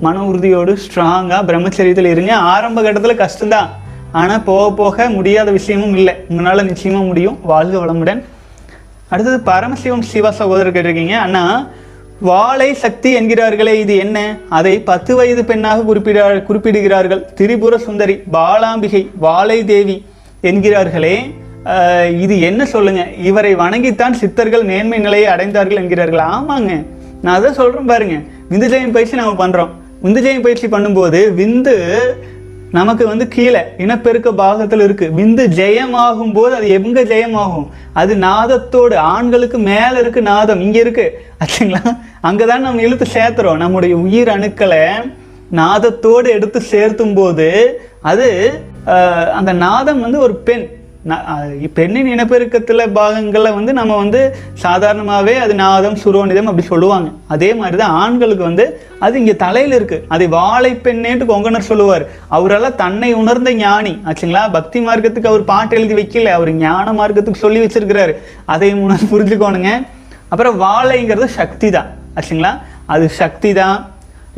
Speaker 1: மன உறுதியோடு ஸ்ட்ராங்காக பிரம்மச்சரியத்தில் இருங்க. ஆரம்ப கட்டத்தில் கஷ்டம்தான். ஆனால் போக போக முடியாத விஷயமும் இல்லை. உங்களால் நிச்சயமாக முடியும். வாழ்க வளமுடன். அடுத்தது பரமசிவம் சிவா சகோதரர் கேட்டிருக்கீங்க. அண்ணா வாழை சக்தி என்கிறார்களே இது என்ன? அதை பத்து வயது பெண்ணாக குறிப்பிட குறிப்பிடுகிறார்கள். திரிபுர சுந்தரி பாலாம்பிகை வாழை தேவி என்கிறார்களே இது என்ன சொல்லுங்க? இவரை வணங்கித்தான் சித்தர்கள் மேன்மை நிலையை அடைந்தார்கள் என்கிறார்கள். ஆமாங்க. நான் அதை சொல்றேன் பாருங்க. விந்து ஜெயம் பயிற்சி நம்ம பண்றோம். விந்து ஜெயம் பயிற்சி பண்ணும்போது விந்து நமக்கு வந்து கீழே இனப்பெருக்க பாகத்தில் இருக்கு. விந்து ஜெயமாகும் போது அது எங்க ஜெயமாகும்? அது நாதத்தோடு ஆண்களுக்கு மேல இருக்கு நாதம். இங்க இருக்கு. ஆச்சுங்களா அங்கதான் நம்ம இழுத்து சேர்த்துறோம். நம்முடைய உயிர் அணுக்களை நாதத்தோடு எடுத்து சேர்த்தும் போது அது அந்த நாதம் வந்து ஒரு பெண். பெண்ணின் இனப்பெருக்கத்தில் பாகங்களை வந்து நம்ம வந்து சாதாரணமாகவே அது நாதம் சுரோனிதம் அப்படி சொல்லுவாங்க. அதே மாதிரி தான் ஆண்களுக்கு வந்து அது இங்கே தலையில் இருக்குது அதை வாழை பெண்ணேட்டு கொங்கனர் சொல்லுவார். அவரெல்லாம் தன்னை உணர்ந்த ஞானி. ஆச்சுங்களா? பக்தி மார்க்கத்துக்கு அவர் பாட்டு எழுதி வைக்கல. அவர் ஞான மார்க்கத்துக்கு சொல்லி வச்சிருக்கிறாரு. அதை உணர்ந்து <laughs> புரிஞ்சுக்கோணுங்க. அப்புறம் வாழைங்கிறது சக்தி தான் ஆச்சுங்களா? அது சக்தி தான்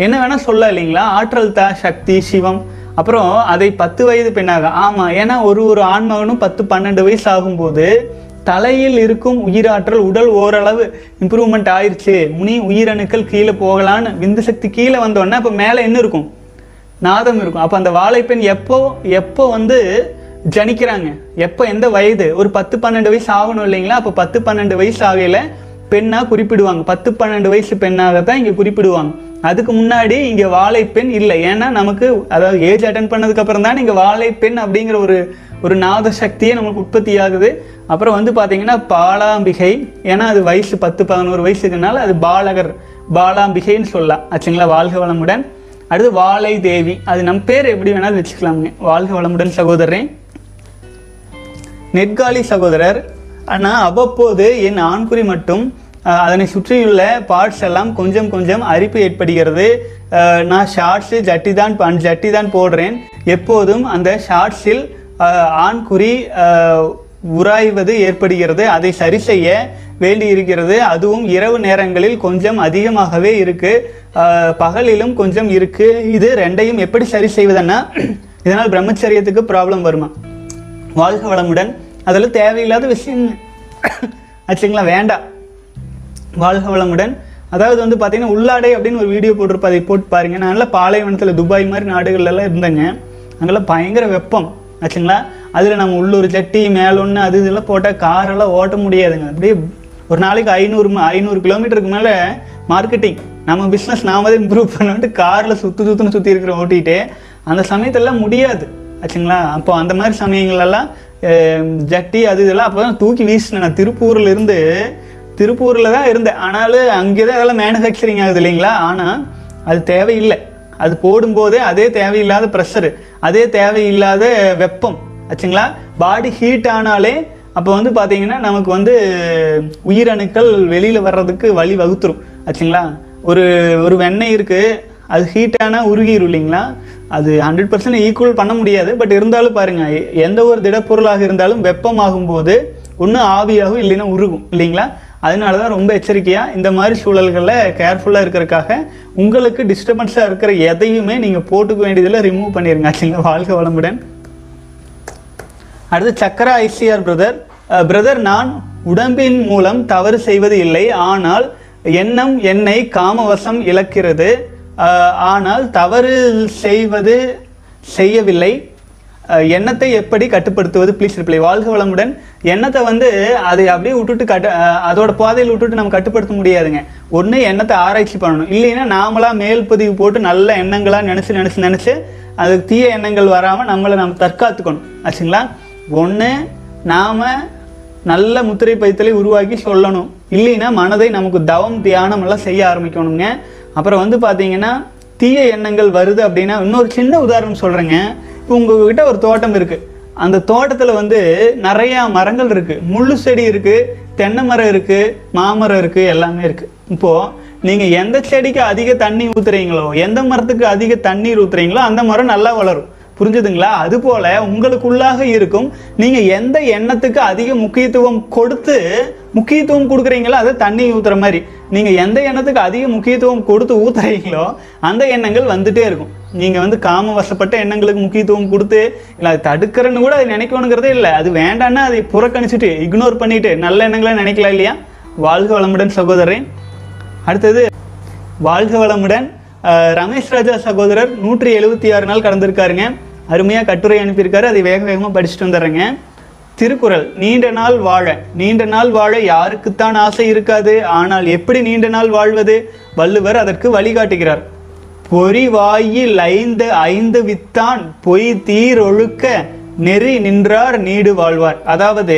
Speaker 1: என்ன வேணால் சொல்ல இல்லைங்களா? ஆற்றல் தான் சக்தி சிவம். அப்புறம் அதை பத்து வயது பெண்ணாக ஆமாம் ஏன்னா ஒரு ஒரு ஆண்மகனும் பத்து பன்னெண்டு வயசு ஆகும்போது தலையில் இருக்கும் உயிராற்றல் உடல் ஓரளவு இம்ப்ரூவ்மெண்ட் ஆயிடுச்சு முனி உயிரணுக்கள் கீழே போகலான்னு விந்து சக்தி கீழே வந்தோடனே அப்போ மேலே என்ன இருக்கும்? நாதம் இருக்கும். அப்போ அந்த வாழைப்பெண் எப்போ எப்போ வந்து ஜனிக்கிறாங்க? எப்போ எந்த வயது? ஒரு பத்து பன்னெண்டு வயசு ஆகணும் இல்லைங்களா? அப்போ பத்து பன்னெண்டு வயசு ஆகையில் பெண்ணாக குறிப்பிடுவாங்க. பத்து பன்னெண்டு வயசு பெண்ணாக தான் இங்கே குறிப்பிடுவாங்க. அதுக்கு முன்னாடி இங்கே வாழைப்பெண் இல்லை. ஏன்னா நமக்கு அதாவது ஏஜ் அட்டன் பண்ணதுக்கப்புறம் தான் இங்கே வாழைப்பெண் அப்படிங்கிற ஒரு ஒரு நாத சக்தியே நமக்கு உற்பத்தி ஆகுது. அப்புறம் வந்து பார்த்தீங்கன்னா பாலாம்பிகை. ஏன்னா அது வயசு பத்து பதினோரு வயசுக்குனால அது பாலகர் பாலாம்பிகைன்னு சொல்லலாம். ஆச்சுங்களா? வாழ்க வளமுடன். அடுத்து வாழை தேவி. அது நம் பேர் எப்படி வேணாலும் வச்சுக்கலாமுங்க. வாழ்க வளமுடன் சகோதரன் நெற்காலி சகோதரர். ஆனால் அவ்வப்போது என் ஆண்குறி மட்டும் அதனை சுற்றியுள்ள பார்ட்ஸ் எல்லாம் கொஞ்சம் கொஞ்சம் அரிப்பு ஏற்படுகிறது. நான் ஷார்ட்ஸு ஜட்டி தான் பண் ஜட்டி தான் போடுறேன். எப்போதும் அந்த ஷார்ட்ஸில் ஆண்குறி உராய்வது ஏற்படுகிறது. அதை சரி செய்ய வேண்டி இருக்கிறது அதுவும் இரவு நேரங்களில் கொஞ்சம் அதிகமாகவே இருக்குது பகலிலும் கொஞ்சம் இருக்குது இது ரெண்டையும் எப்படி சரி செய்வதுன்னா இதனால் பிரம்மச்சரியத்துக்கு ப்ராப்ளம் வருமா? வாழ்க வளமுடன். அதெல்லாம் தேவையில்லாத விஷயங்க ஆச்சுங்களா? வேண்டாம். வாழ்க வளமுடன் அதாவது வந்து பார்த்தீங்கன்னா உள்ளாடை அப்படின்னு ஒரு வீடியோ போட்டிருப்பா அதை போட்டு பாருங்கள் நான் நல்லா பாலைவனத்தில் துபாய் மாதிரி நாடுகள்ல எல்லாம் இருந்தேங்க. அங்கெல்லாம் பயங்கர வெப்பம் ஆச்சுங்களா? அதில் நம்ம உள்ளூர் சட்டி மேலொன்று அது இதெல்லாம் போட்டால் காரெல்லாம் ஓட்ட முடியாதுங்க. அப்படியே ஒரு நாளைக்கு ஐநூறு ஐநூறு கிலோமீட்டருக்கு மேலே மார்க்கெட்டிங் நம்ம பிஸ்னஸ் நாம தான் இம்ப்ரூவ் பண்ணிட்டு காரில் சுற்று சுற்றுன்னு சுற்றி இருக்கிற ஓட்டிகிட்டு அந்த சமயத்தெல்லாம் முடியாது ஆச்சுங்களா? அப்போ அந்த மாதிரி சமயங்கள்லாம் ஜட்டி அது இதெல்லாம் அப்போ தான் தூக்கி வீசினேன். நான் திருப்பூர்லேருந்து திருப்பூரில் தான் இருந்தேன். ஆனாலும் அங்கே தான் அதெல்லாம் மேனுஃபேக்சரிங் ஆகுது இல்லைங்களா? ஆனால் அது தேவையில்லை. அது போடும்போதே அதே தேவையில்லாத ப்ரெஷரு அதே தேவையில்லாத வெப்பம் ஆச்சுங்களா? பாடி ஹீட் ஆனாலே அப்போ வந்து பார்த்தீங்கன்னா நமக்கு வந்து உயிரணுக்கள் வெளியில் வர்றதுக்கு வழி வகுத்துரும் ஆச்சுங்களா? ஒரு ஒரு வெண்ணெய் இருக்குது அது ஹீட்டானால் உருகிரும் இல்லைங்களா? அது ஹண்ட்ரட் பர்சன்ட் ஈக்குவல் பண்ண முடியாது. பட் இருந்தாலும் பாருங்கள் எந்த ஒரு திடப்பொருளாக இருந்தாலும் வெப்பமாகும் போது ஒன்று ஆவியாகும் இல்லைன்னா உருகும் இல்லைங்களா? அதனால தான் ரொம்ப எச்சரிக்கையாக இந்த மாதிரி சூழல்களில் கேர்ஃபுல்லாக இருக்கிறதுக்காக உங்களுக்கு டிஸ்டர்பன்ஸாக இருக்கிற எதையுமே நீங்கள் போட்டுக்க வேண்டியதில் ரிமூவ் பண்ணிடுங்க ஆச்சுங்களா வாழ்க வளமுடன். அடுத்து சக்கரா ஐசிஆர் பிரதர் பிரதர் நான் உடம்பின் மூலம் தவறு செய்வது இல்லை. ஆனால் எண்ணம் என்னை காமவசம் இழக்கிறது. ஆனால் தவறு செய்வது செய்யவில்லை. எண்ணத்தை எப்படி கட்டுப்படுத்துவது? ப்ளீஸ் ரிப்ளை வாழ்க வளமுடன். எண்ணத்தை வந்து அதை அப்படியே விட்டுட்டு கட்டு அதோட பாதையில் விட்டுட்டு நம்ம கட்டுப்படுத்த முடியாதுங்க. ஒன்று எண்ணத்தை ஆராய்ச்சி பண்ணணும். இல்லைன்னா நாமளாக மேல் பதிவு போட்டு நல்ல எண்ணங்களாக நினச்சி நினச்சி நினச்சி அதுக்கு தீய எண்ணங்கள் வராமல் நம்மளை நம்ம தற்காத்துக்கணும். ஆச்சுங்களா? ஒன்று நாம் நல்ல முத்திரை பைத்தலை உருவாக்கி சொல்லணும். இல்லைன்னா மனதை நமக்கு தவம் தியானம் எல்லாம் செய்ய ஆரம்பிக்கணுங்க. அப்புறம் வந்து பார்த்தீங்கன்னா தீய எண்ணங்கள் வருது அப்படின்னா இன்னொரு சின்ன உதாரணம் சொல்கிறேங்க இப்போ உங்ககிட்ட ஒரு தோட்டம் இருக்குது அந்த தோட்டத்தில் வந்து நிறையா மரங்கள் இருக்குது முள்ளு செடி இருக்குது தென்னை மரம் இருக்குது மாமரம் இருக்குது எல்லாமே இருக்குது இப்போது நீங்கள் எந்த செடிக்கு அதிக தண்ணி ஊற்றுறீங்களோ எந்த மரத்துக்கு அதிக தண்ணீர் ஊற்றுறீங்களோ அந்த மரம் நல்லா வளரும். புரிஞ்சுதுங்களா? அதுபோல உங்களுக்குள்ளாக இருக்கும் நீங்க எந்த எண்ணத்துக்கு அதிக முக்கியத்துவம் கொடுத்து முக்கியத்துவம் கொடுக்குறீங்களோ அதை தண்ணி ஊத்துற மாதிரி. நீங்க எந்த எண்ணத்துக்கு அதிக முக்கியத்துவம் கொடுத்து ஊத்துறீங்களோ அந்த எண்ணங்கள் வந்துட்டே இருக்கும். நீங்க வந்து காம வசப்பட்ட எண்ணங்களுக்கு முக்கியத்துவம் கொடுத்து இல்லை அது தடுக்கிறன்னு கூட அது நினைக்கணுங்கிறதே இல்லை. அது வேண்டான்னா அதை புறக்கணிச்சுட்டு இக்னோர் பண்ணிட்டு நல்ல எண்ணங்களை நினைக்கலாம் இல்லையா? வாழ்க வளமுடன் சகோதரன் அடுத்தது வாழ்க வளமுடன் ரமேஷ் ராஜா சகோதரர் நூற்றி எழுபத்தி ஆறு நாள் கடந்திருக்காருங்க. அருமையாக கட்டுரை அனுப்பியிருக்காரு. அதை வேக வேகமாக படிச்சுட்டு வந்துடுறேங்க. திருக்குறள் நீண்ட நாள் வாழ. நீண்ட நாள் வாழ யாருக்குத்தான் ஆசை இருக்காது. ஆனால் எப்படி நீண்ட நாள் வாழ்வது? வள்ளுவர் அதற்கு வழிகாட்டுகிறார் பொறிவாயில் ஐந்து ஐந்து வித்தான் பொய் தீரொழுக்க நெறி நின்றார் நீடு வாழ்வார். அதாவது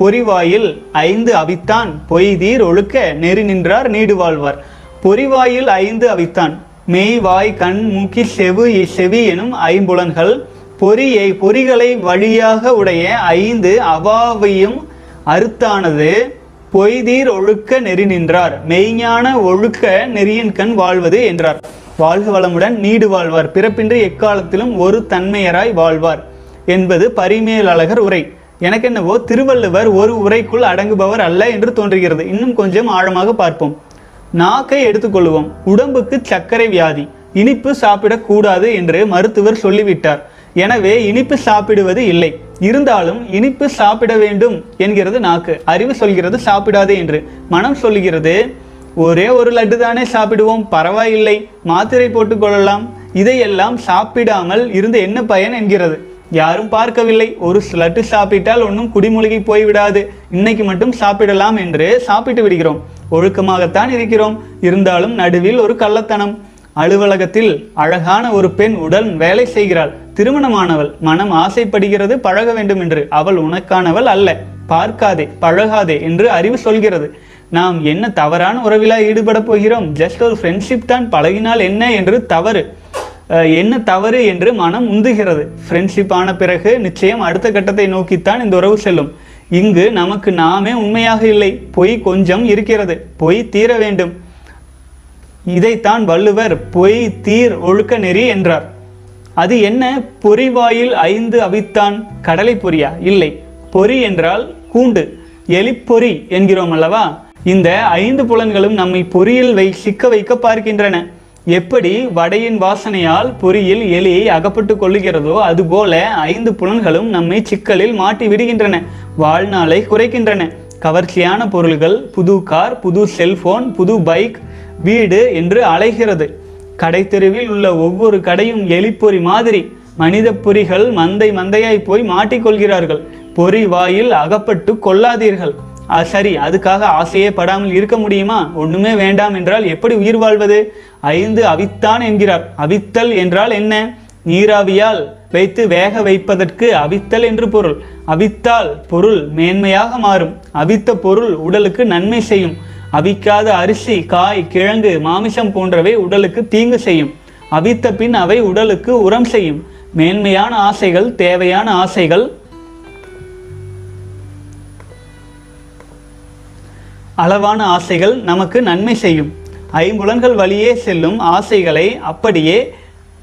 Speaker 1: பொறிவாயில் ஐந்து அவித்தான் பொய் தீர் ஒழுக்க நெறி நின்றார் நீடு வாழ்வார். பொறிவாயில் ஐந்து அவித்தான் மெய் வாய் கண் மூக்கி செவு செவி எனும் ஐம்புலன்கள். பொறியை பொறிகளை வழியாக உடைய ஐந்து அவாவையும் அறுத்தானது. பொய்தீர் ஒழுக்க நெறி நின்றார். மெய்ஞான ஒழுக்க நெறியின் கண் வாழ்வது என்றார். வாழ்க வளமுடன் நீடு வாழ்வார். பிறப்பின்றி எக்காலத்திலும் ஒரு தன்மையராய் வாழ்வார் என்பது பரிமேலழகர் உரை. எனக்கென்னவோ திருவள்ளுவர் ஒரு உரைக்குள் அடங்குபவர் அல்ல என்று தோன்றுகிறது. இன்னும் கொஞ்சம் ஆழமாக பார்ப்போம். நாக்கை எடுத்துக்கொள்வோம் உடம்புக்கு சர்க்கரை வியாதி. இனிப்பு சாப்பிடக்கூடாது என்று மருத்துவர் சொல்லிவிட்டார். எனவே இனிப்பு சாப்பிடுவது இல்லை. இருந்தாலும் இனிப்பு சாப்பிட வேண்டும் என்கிறது நாக்கு. அறிவு சொல்கிறது சாப்பிடாதே என்று. மனம் சொல்கிறது ஒரே ஒரு லட்டு தானே சாப்பிடுவோம். பரவாயில்லை. மாத்திரை போட்டுக்கொள்ளலாம். இதையெல்லாம் சாப்பிடாமல் இருந்து என்ன பயன்? என்கிறது. யாரும் பார்க்கவில்லை. ஒரு லட்டு சாப்பிட்டால் ஒன்றும் குடிமூழ்கி போய்விடாது. இன்னைக்கு மட்டும் சாப்பிடலாம் என்று சாப்பிட்டு விடுகிறோம். ஒழுக்கமாகத்தான் இருக்கிறோம். இருந்தாலும் நடுவில் ஒரு கள்ளத்தனம். அலுவலகத்தில் அழகான ஒரு பெண் உடன் வேலை செய்கிறாள். திருமணமானவள் மனம் ஆசைப்படுகிறது பழக வேண்டும் என்று. அவள் உனக்கானவள் அல்ல. பார்க்காதே பழகாதே என்று அறிவு சொல்கிறது. நாம் என்ன தவறான உறவிலா ஈடுபட போகிறோம்? ஜஸ்ட் ஒரு ஃப்ரெண்ட்ஷிப் தான். பழகினால் என்ன என்று தவறு. அஹ், என்ன தவறு என்று மனம் உந்துகிறது. ஃப்ரெண்ட்ஷிப் ஆன பிறகு நிச்சயம் அடுத்த கட்டத்தை நோக்கித்தான் இந்த உறவு செல்லும். இங்கு நமக்கு நாமே உண்மையாக இல்லை. பொய் கொஞ்சம் இருக்கிறது. பொய் தீர வேண்டும். இதைத்தான் வள்ளுவர் பொய் தீர் ஒழுக்க நெறி என்றார். அது என்ன? பொறிவாயில் ஐந்து அவித்தான் கடலை பொரியா இல்லை. பொறி என்றால் கூண்டு. எலிப்பொறி என்கிறோம் அல்லவா? இந்த ஐந்து புலன்களும் நம்மை பொறியில் வை சிக்க வைக்க பார்க்கின்றன. எப்படி வடையின் வாசனையால் பொறியில் எலியை அகப்பட்டு கொள்ளுகிறதோ அதுபோல ஐந்து புலன்களும் நம்மை சிக்கலில் மாட்டி விடுகின்றன வாழ்நாளை குறைக்கின்றன. கவர்ச்சியான பொருள்கள் புது கார் புது செல்போன் புது பைக் வீடு என்று அலைகிறது. கடைத்தெருவில் உள்ள ஒவ்வொரு கடையும் எலிப்பொறி மாதிரி. மனித பொறிகள் மந்தை மந்தையாய் போய் மாட்டிக்கொள்கிறார்கள் பொறி வாயில் அகப்பட்டு கொள்ளாதீர்கள். சரி அதுக்காக ஆசையே படாமல் இருக்க முடியுமா? ஒண்ணுமே வேண்டாம் என்றால் எப்படி உயிர் வாழ்வது? ஐந்து அவித்தான் என்கிறார். அவித்தல் என்றால் என்ன? நீராவியால் வைத்து வேக வைப்பதற்கு அவித்தல் என்று பொருள். அவித்தால் பொருள் மேன்மையாக மாறும். அவித்த பொருள் உடலுக்கு நன்மை செய்யும். அவிக்காத அரிசி காய் கிழங்கு மாமிசம் போன்றவை உடலுக்கு தீங்கு செய்யும். அவித்த பின் அவை உடலுக்கு உரம் செய்யும். மேன்மையான ஆசைகள் தேவையான ஆசைகள் அளவான ஆசைகள் நமக்கு நன்மை செய்யும். ஐம்புலன்கள் வழியே செல்லும் ஆசைகளை அப்படியே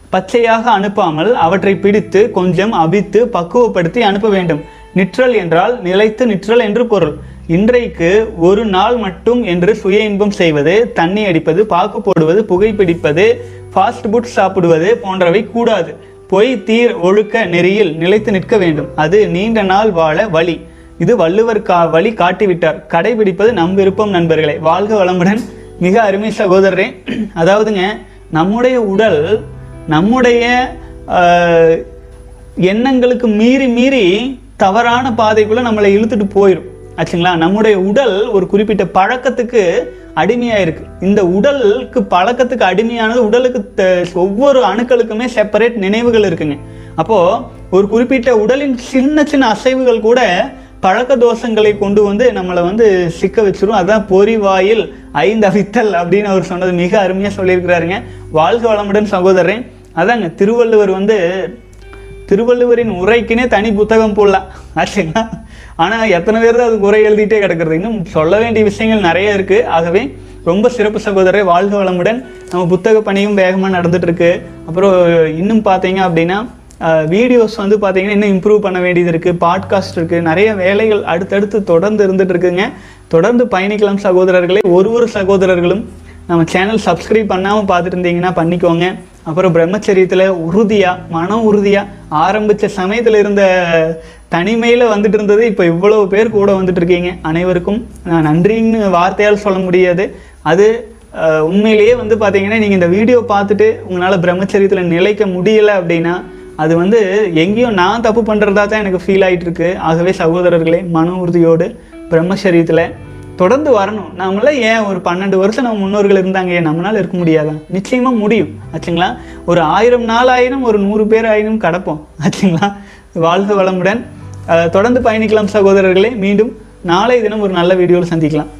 Speaker 1: பச்சையாக அனுப்பாமல் அவற்றை பிடித்து கொஞ்சம் அபித்து பக்குவப்படுத்தி அனுப்ப வேண்டும். நிற்றல் என்றால் நிலைத்து நிற்றல் என்று பொருள். இன்றைக்கு ஒரு நாள் மட்டும் என்று சுய இன்பம் செய்வது தண்ணி அடிப்பது பாக்கு போடுவது புகைப்பிடிப்பது ஃபாஸ்ட் ஃபுட் சாப்பிடுவது போன்றவை கூடாது. பொய் தீர் ஒழுக்க நெறியில் நிலைத்து நிற்க வேண்டும். அது நீண்ட நாள் வாழ வழி. இது வள்ளுவர் கா வழி காட்டிவிட்டார். கடைபிடிப்பது நம் விருப்பம் நண்பர்களே. வாழ்க வளமுடன். மிக அருமை சகோதரரே. அதாவதுங்க நம்முடைய உடல் நம்முடைய எண்ணங்களுக்கு மீறி மீறி தவறான பாதைக்குள்ள நம்மளை இழுத்துட்டு போயிடும் ஆச்சுங்களா? நம்முடைய உடல் ஒரு குறிப்பிட்ட பழக்கத்துக்கு அடிமையா இருக்கு இந்த உடலுக்கு பழக்கத்துக்கு அடிமையானது உடலுக்கு த- ஒவ்வொரு அணுக்களுக்குமே செப்பரேட் நினைவுகள் இருக்குங்க. அப்போ ஒரு குறிப்பிட்ட உடலின் சின்ன சின்ன அசைவுகள் கூட பழக்க தோஷங்களை கொண்டு வந்து நம்மளை வந்து சிக்க வச்சிரும். அதான் பொறிவாயில் ஐந்து அவித்தல் அப்படின்னு அவர் சொன்னது மிக அருமையாக சொல்லியிருக்கிறாருங்க. வாழ்க வளமுடன் சகோதரன் அதாங்க திருவள்ளுவர் வந்து திருவள்ளுவரின் உரைக்குனே தனி புத்தகம் போடலாம். ஆச்சுங்களா? ஆனால் எத்தனை பேர் தான் அதுக்கு உரை எழுதிட்டே கிடக்கிறது? இன்னும் சொல்ல வேண்டிய விஷயங்கள் நிறைய இருக்குது ஆகவே ரொம்ப சிறப்பு சகோதரர் வாழ்க வளமுடன். நம்ம புத்தக பணியும் வேகமாக நடந்துட்டு இருக்கு. அப்புறம் இன்னும் பார்த்தீங்க அப்படின்னா வீடியோஸ் வந்து பார்த்தீங்கன்னா இன்னும் இம்ப்ரூவ் பண்ண வேண்டியது இருக்குது பாட்காஸ்ட் இருக்குது நிறைய வேலைகள் அடுத்தடுத்து தொடர்ந்து இருந்துகிட்ருக்குங்க தொடர்ந்து பயணிக்கலாம் சகோதரர்களே. ஒரு ஒரு சகோதரர்களும் நம்ம சேனல் சப்ஸ்கிரைப் பண்ணாமல் பார்த்துட்டு இருந்தீங்கன்னா பண்ணிக்கோங்க. அப்புறம் பிரம்மச்சரியத்தில் உறுதியாக மன உறுதியாக ஆரம்பித்த சமயத்தில் இருந்த தனிமையில் வந்துட்டு இருந்தது. இப்போ இவ்வளோ பேர் கூட வந்துட்டு இருக்கீங்க. அனைவருக்கும் நான் நன்றின்னு வார்த்தையால் சொல்ல முடியாது. அது உண்மையிலேயே வந்து பார்த்தீங்கன்னா நீங்கள் இந்த வீடியோ பார்த்துட்டு உங்களால் பிரம்மச்சரியத்தில் நிலைக்க முடியலை அப்படின்னா அது வந்து எங்கேயும் நான் தப்பு பண்ணுறதா தான் எனக்கு ஃபீல் ஆயிட்டு இருக்கு ஆகவே சகோதரர்களே மன உறுதியோடு பிரம்மசரீரத்தில் தொடர்ந்து வரணும். நம்மள ஏன் ஒரு பன்னெண்டு வருஷம் நம்ம முன்னோர்கள் இருந்தாங்க? ஏன் நம்மளால் இருக்க முடியாதா? நிச்சயமாக முடியும். ஆச்சுங்களா? ஒரு ஆயிரம் நாள் ஆயிரம் ஒரு நூறு பேர் ஆயிரம் கடப்போம். ஆச்சுங்களா? வாழ்க வளமுடன். தொடர்ந்து பயணிக்கலாம் சகோதரர்களே. மீண்டும் நாளை தினம் ஒரு நல்ல வீடியோவில் சந்திக்கலாம்.